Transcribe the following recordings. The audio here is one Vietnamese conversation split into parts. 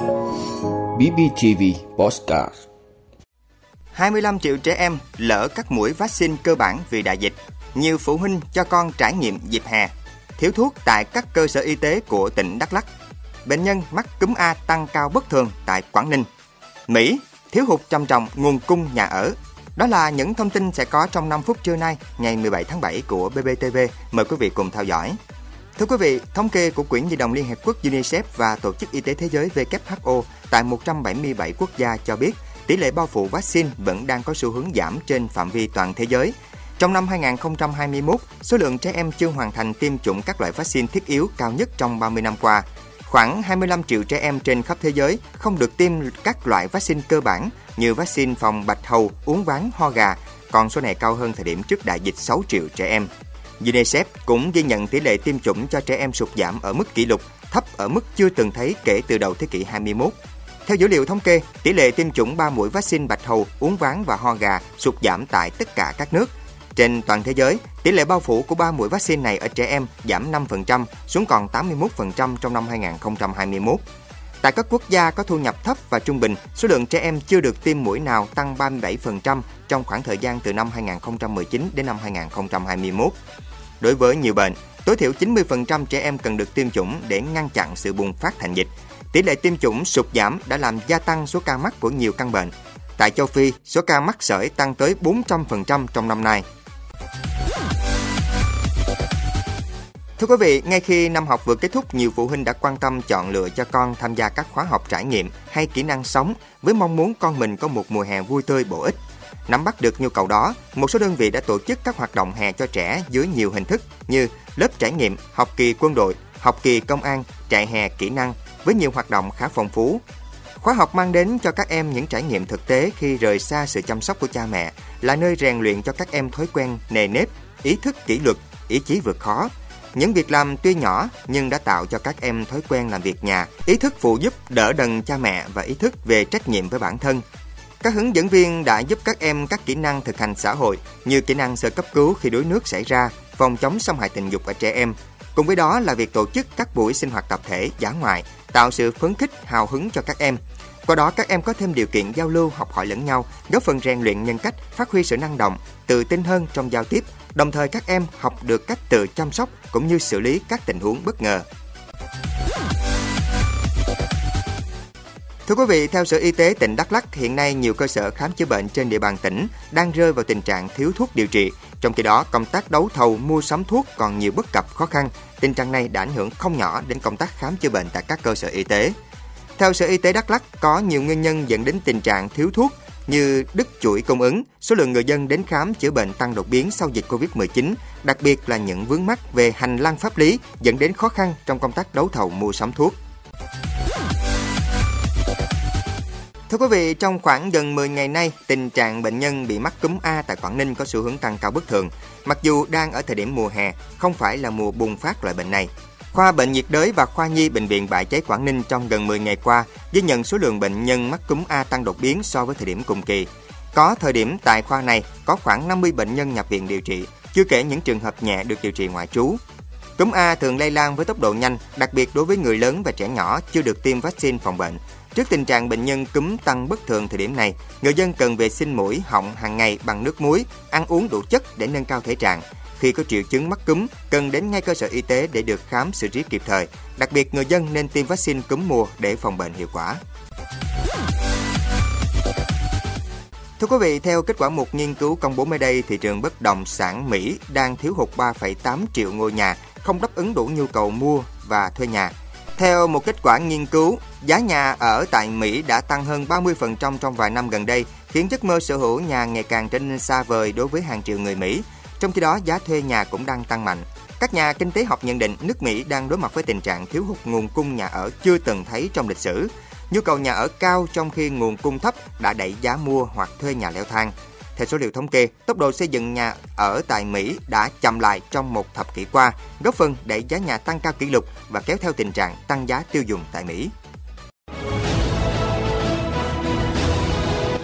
BBTV Postcard 25 triệu trẻ em lỡ các mũi vaccine cơ bản vì đại dịch. Nhiều phụ huynh cho con trải nghiệm dịp hè. Thiếu thuốc tại các cơ sở y tế của tỉnh Đắk Lắk. Bệnh nhân mắc cúm A tăng cao bất thường tại Quảng Ninh. Mỹ thiếu hụt trầm trọng nguồn cung nhà ở. Đó là những thông tin sẽ có trong 5 phút trưa nay, ngày 17 tháng 7 của BBTV. Mời quý vị cùng theo dõi. Thưa quý vị, thống kê của Quỹ Nhi đồng Liên Hợp Quốc UNICEF và Tổ chức Y tế Thế giới WHO tại 177 quốc gia cho biết tỷ lệ bao phủ vaccine vẫn đang có xu hướng giảm trên phạm vi toàn thế giới. Trong năm 2021, số lượng trẻ em chưa hoàn thành tiêm chủng các loại vaccine thiết yếu cao nhất trong 30 năm qua. Khoảng 25 triệu trẻ em trên khắp thế giới không được tiêm các loại vaccine cơ bản như vaccine phòng bạch hầu, uống ván, ho gà, còn số này cao hơn thời điểm trước đại dịch 6 triệu trẻ em. UNICEF cũng ghi nhận tỷ lệ tiêm chủng cho trẻ em sụt giảm ở mức kỷ lục, thấp ở mức chưa từng thấy kể từ đầu thế kỷ 21. Theo dữ liệu thống kê, tỷ lệ tiêm chủng 3 mũi vaccine bạch hầu, uống ván và ho gà sụt giảm tại tất cả các nước. Trên toàn thế giới, tỷ lệ bao phủ của 3 mũi vaccine này ở trẻ em giảm 5% xuống còn 81% trong năm 2021. Tại các quốc gia có thu nhập thấp và trung bình, số lượng trẻ em chưa được tiêm mũi nào tăng 37% trong khoảng thời gian từ năm 2019 đến năm 2021. Đối với nhiều bệnh, tối thiểu 90% trẻ em cần được tiêm chủng để ngăn chặn sự bùng phát thành dịch. Tỷ lệ tiêm chủng sụt giảm đã làm gia tăng số ca mắc của nhiều căn bệnh. Tại châu Phi, số ca mắc sởi tăng tới 400% trong năm nay. Thưa quý vị, ngay khi năm học vừa kết thúc, nhiều phụ huynh đã quan tâm chọn lựa cho con tham gia các khóa học trải nghiệm hay kỹ năng sống với mong muốn con mình có một mùa hè vui tươi bổ ích. Nắm bắt được nhu cầu đó, một số đơn vị đã tổ chức các hoạt động hè cho trẻ dưới nhiều hình thức như lớp trải nghiệm, học kỳ quân đội, học kỳ công an, trại hè kỹ năng với nhiều hoạt động khá phong phú. Khóa học mang đến cho các em những trải nghiệm thực tế khi rời xa sự chăm sóc của cha mẹ, là nơi rèn luyện cho các em thói quen nề nếp, ý thức kỷ luật, ý chí vượt khó. Những việc làm tuy nhỏ nhưng đã tạo cho các em thói quen làm việc nhà, ý thức phụ giúp đỡ đần cha mẹ và ý thức về trách nhiệm với bản thân, các hướng dẫn viên đã giúp các em các kỹ năng thực hành xã hội như kỹ năng sơ cấp cứu khi đuối nước xảy ra, phòng chống xâm hại tình dục ở trẻ em. Cùng với đó là việc tổ chức các buổi sinh hoạt tập thể, giả ngoại, tạo sự phấn khích, hào hứng cho các em. Qua đó các em có thêm điều kiện giao lưu, học hỏi lẫn nhau, góp phần rèn luyện nhân cách, phát huy sự năng động, tự tin hơn trong giao tiếp. Đồng thời các em học được cách tự chăm sóc cũng như xử lý các tình huống bất ngờ. Thưa quý vị, theo Sở Y tế tỉnh Đắk Lắk, hiện nay nhiều cơ sở khám chữa bệnh trên địa bàn tỉnh đang rơi vào tình trạng thiếu thuốc điều trị. Trong khi đó, công tác đấu thầu mua sắm thuốc còn nhiều bất cập khó khăn. Tình trạng này đã ảnh hưởng không nhỏ đến công tác khám chữa bệnh tại các cơ sở y tế. Theo Sở Y tế Đắk Lắk, có nhiều nguyên nhân dẫn đến tình trạng thiếu thuốc như đứt chuỗi cung ứng, số lượng người dân đến khám chữa bệnh tăng đột biến sau dịch Covid-19, đặc biệt là những vướng mắc về hành lang pháp lý dẫn đến khó khăn trong công tác đấu thầu mua sắm thuốc. Thưa quý vị, trong khoảng gần 10 ngày nay, tình trạng bệnh nhân bị mắc cúm A tại Quảng Ninh có xu hướng tăng cao bất thường. Mặc dù đang ở thời điểm mùa hè, không phải là mùa bùng phát loại bệnh này. Khoa bệnh nhiệt đới và khoa nhi bệnh viện Bãi Cháy Quảng Ninh trong gần 10 ngày qua ghi nhận số lượng bệnh nhân mắc cúm A tăng đột biến so với thời điểm cùng kỳ. Có thời điểm tại khoa này có khoảng 50 bệnh nhân nhập viện điều trị, chưa kể những trường hợp nhẹ được điều trị ngoại trú. Cúm A thường lây lan với tốc độ nhanh, đặc biệt đối với người lớn và trẻ nhỏ chưa được tiêm vaccine phòng bệnh. Trước tình trạng bệnh nhân cúm tăng bất thường thời điểm này, người dân cần vệ sinh mũi, họng hàng ngày bằng nước muối, ăn uống đủ chất để nâng cao thể trạng. Khi có triệu chứng mắc cúm, cần đến ngay cơ sở y tế để được khám xử trí kịp thời. Đặc biệt, người dân nên tiêm vaccine cúm mùa để phòng bệnh hiệu quả. Thưa quý vị, theo kết quả một nghiên cứu công bố mới đây, thị trường bất động sản Mỹ đang thiếu hụt 3,8 triệu ngôi nhà, không đáp ứng đủ nhu cầu mua và thuê nhà. Theo một kết quả nghiên cứu, giá nhà ở tại Mỹ đã tăng hơn 30% trong vài năm gần đây, khiến giấc mơ sở hữu nhà ngày càng trở nên xa vời đối với hàng triệu người Mỹ. Trong khi đó, giá thuê nhà cũng đang tăng mạnh. Các nhà kinh tế học nhận định nước Mỹ đang đối mặt với tình trạng thiếu hụt nguồn cung nhà ở chưa từng thấy trong lịch sử. Nhu cầu nhà ở cao trong khi nguồn cung thấp đã đẩy giá mua hoặc thuê nhà leo thang. Theo số liệu thống kê, tốc độ xây dựng nhà ở tại Mỹ đã chậm lại trong một thập kỷ qua, góp phần đẩy giá nhà tăng cao kỷ lục và kéo theo tình trạng tăng giá tiêu dùng tại Mỹ.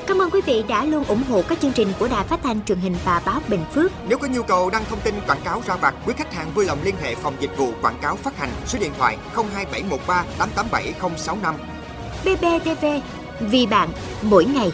Cảm ơn quý vị đã luôn ủng hộ các chương trình của Đài Phát thanh truyền hình và báo Bình Phước. Nếu có nhu cầu đăng thông tin quảng cáo ra vặt, quý khách hàng vui lòng liên hệ phòng dịch vụ quảng cáo phát hành số điện thoại 02713 887065 BBTV, vì bạn mỗi ngày.